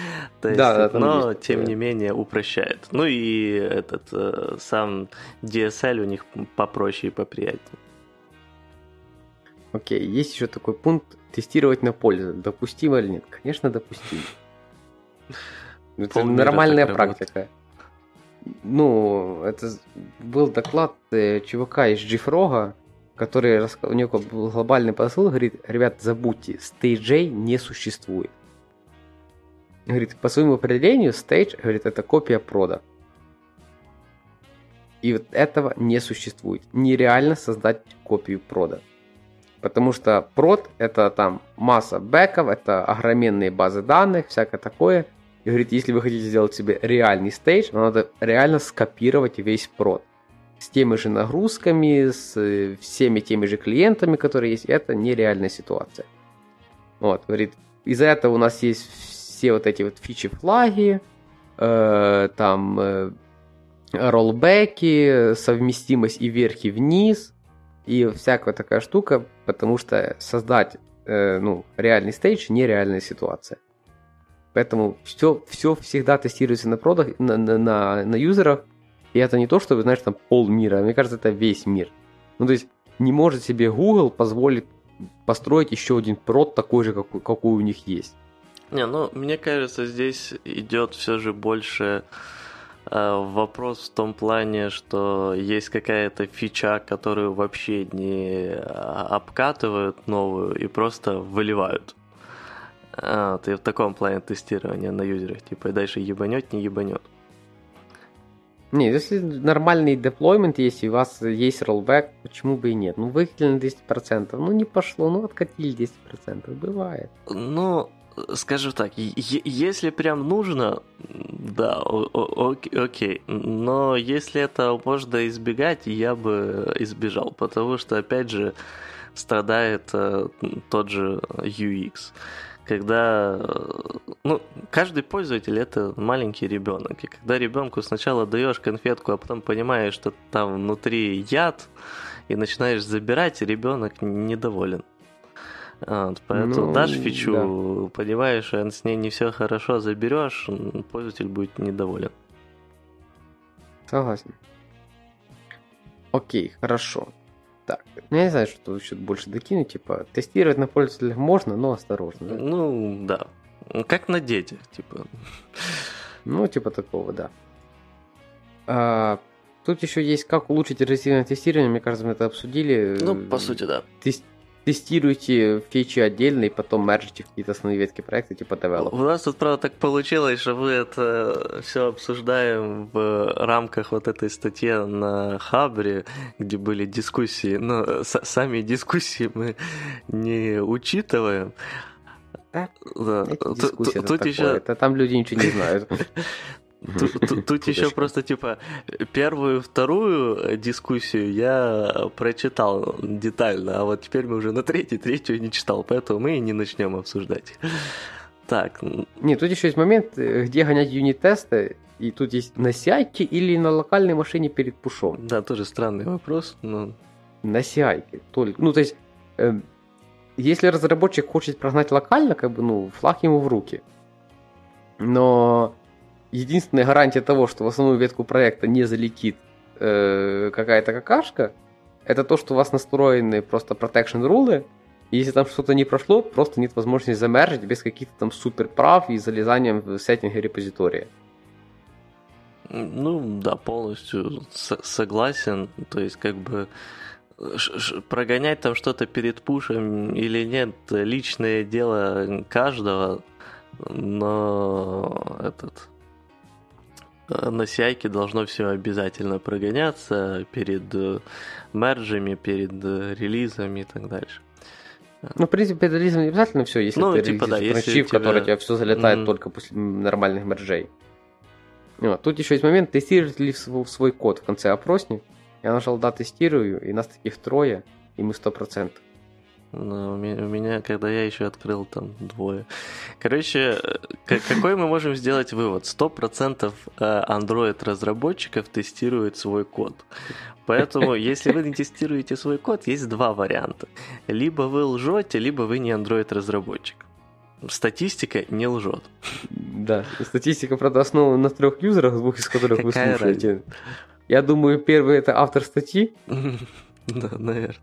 То есть, да, но есть, тем не менее упрощает. Ну и этот э, сам DSL у них попроще и поприятнее. Окей, есть еще такой пункт тестировать на пользу. Допустимо или нет? Конечно, допустимо. Это нормальная практика. Работает ну, это был доклад э, чувака из Джифрога, который у него был глобальный посыл, говорит, ребят, забудьте, стейджей не существует. Говорит, по своему определению, стейдж, говорит, это копия прода. И вот этого не существует. Нереально создать копию прода. Потому что прод это там масса бэков, это огроменные базы данных, всякое такое – и говорит, если вы хотите сделать себе реальный стейдж, вам надо реально скопировать весь прод. С теми же нагрузками, с э, всеми теми же клиентами, которые есть. Это нереальная ситуация. Вот, говорит, из-за этого у нас есть все вот эти вот фичи-флаги, э, там э, роллбеки, совместимость и вверх, и вниз, и всякая такая штука, потому что создать э, ну, реальный стейдж нереальная ситуация. Поэтому все, все всегда тестируется на продах, на, на, на, на юзерах. И это не то, что, знаешь, там пол мира. Мне кажется, это весь мир. Ну, то есть, не может себе Google позволить построить еще один прод такой же, как, какой у них есть. Не, ну, мне кажется, здесь идет все же больше э, вопрос в том плане, что есть какая-то фича, которую вообще не а, обкатывают новую и просто выливают. А, ты в таком плане тестирования на юзерах, типа, и дальше ебанет, не ебанет. Не, если нормальный деплоймент есть, и у вас есть роллбэк, почему бы и нет? Ну, выкатили на 200%, ну не пошло, ну откатили 10%, бывает. Ну, скажу так, если прям нужно, да, окей. Но если это можно избегать, я бы избежал, потому что, опять же, страдает э, тот же UX когда ну, каждый пользователь это маленький ребенок. И когда ребенку сначала даешь конфетку, а потом понимаешь, что там внутри яд, и начинаешь забирать, ребенок недоволен. Вот, поэтому ну, дашь фичу, да. понимаешь, а с ней не все хорошо, заберешь, пользователь будет недоволен. Согласен. Окей, хорошо. Ну, я не знаю, что еще больше докинуть, типа, тестировать на пользователях можно, но осторожно. Да? Ну, да. Как на детях, типа. Ну, типа такого, да. А, тут еще есть, как улучшить регрессивное тестирование, мне кажется, мы это обсудили. Ну, по сути, да. Тест, тестируйте фичи отдельно и потом мержите в какие-то основные ветки проекта типа develop. У нас тут, правда, так получилось, что мы это все обсуждаем в рамках вот этой статьи на Хабре, где были дискуссии, но сами дискуссии мы не учитываем. Да, да. Тут, еще... Это там люди ничего не знают. Тут, тут еще просто, типа, первую, вторую дискуссию я прочитал детально, а вот теперь мы уже на третью, третью не читал, поэтому мы и не начнем обсуждать. Так. Нет, тут еще есть момент, э, где гонять юнит-тесты, и тут есть на CI или на локальной машине перед пушом. Да, тоже странный вопрос, но... На CI только. Ну, то есть, э, если разработчик хочет прогнать локально, как бы, ну, флаг ему в руки. Но единственная гарантия того, что в основную ветку проекта не залетит э, какая-то какашка, это то, что у вас настроены просто protection рулы, и если там что-то не прошло, просто нет возможности замержить без каких-то там супер прав и залезанием в сеттинги репозитория. Ну, да, полностью согласен. То есть, как бы прогонять там что-то перед пушем или нет, личное дело каждого, но этот на CI должно все обязательно прогоняться перед э, мерджами, перед э, релизами и так дальше. Ну, в принципе, перед релизом не обязательно все, если ну, ты типа, да, если тебя... который у тебя все залетает mm-hmm. только после нормальных мержей. Вот. Тут еще есть момент, тестирует ли свой, свой код в конце опросник. Я нажал «Да, тестирую», и нас таких трое, и мы 100%. Но у меня, когда я еще открыл, там двое. Короче, какой мы можем сделать вывод? 100% Android-разработчиков тестируют свой код. Поэтому, если вы не тестируете свой код, есть два варианта. Либо вы лжете, либо вы не Android-разработчик. Статистика не лжет. Да, статистика, правда, основана на трех юзерах, двух из которых Какая вы слушаете. Разница? Я думаю, первый это автор статьи. Да, наверное.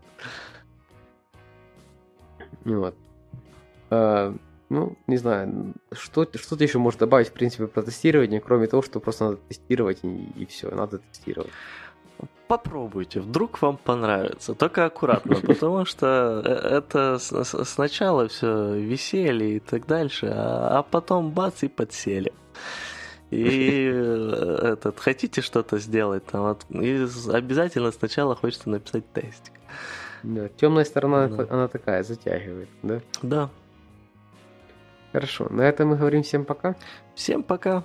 Вот. А, ну, не знаю, что, что ты еще можешь добавить, в принципе, про тестирование, кроме того, что просто надо тестировать и, и все, надо тестировать. Попробуйте, вдруг вам понравится. Только аккуратно, потому что э, это сначала все веселье и так дальше, а, а потом бац и подсели. И э, этот, хотите что-то сделать там, и обязательно сначала хочется написать тестик. Да, темная сторона, да. она такая, затягивает, да? Да. Хорошо, на этом мы говорим всем пока. Всем пока.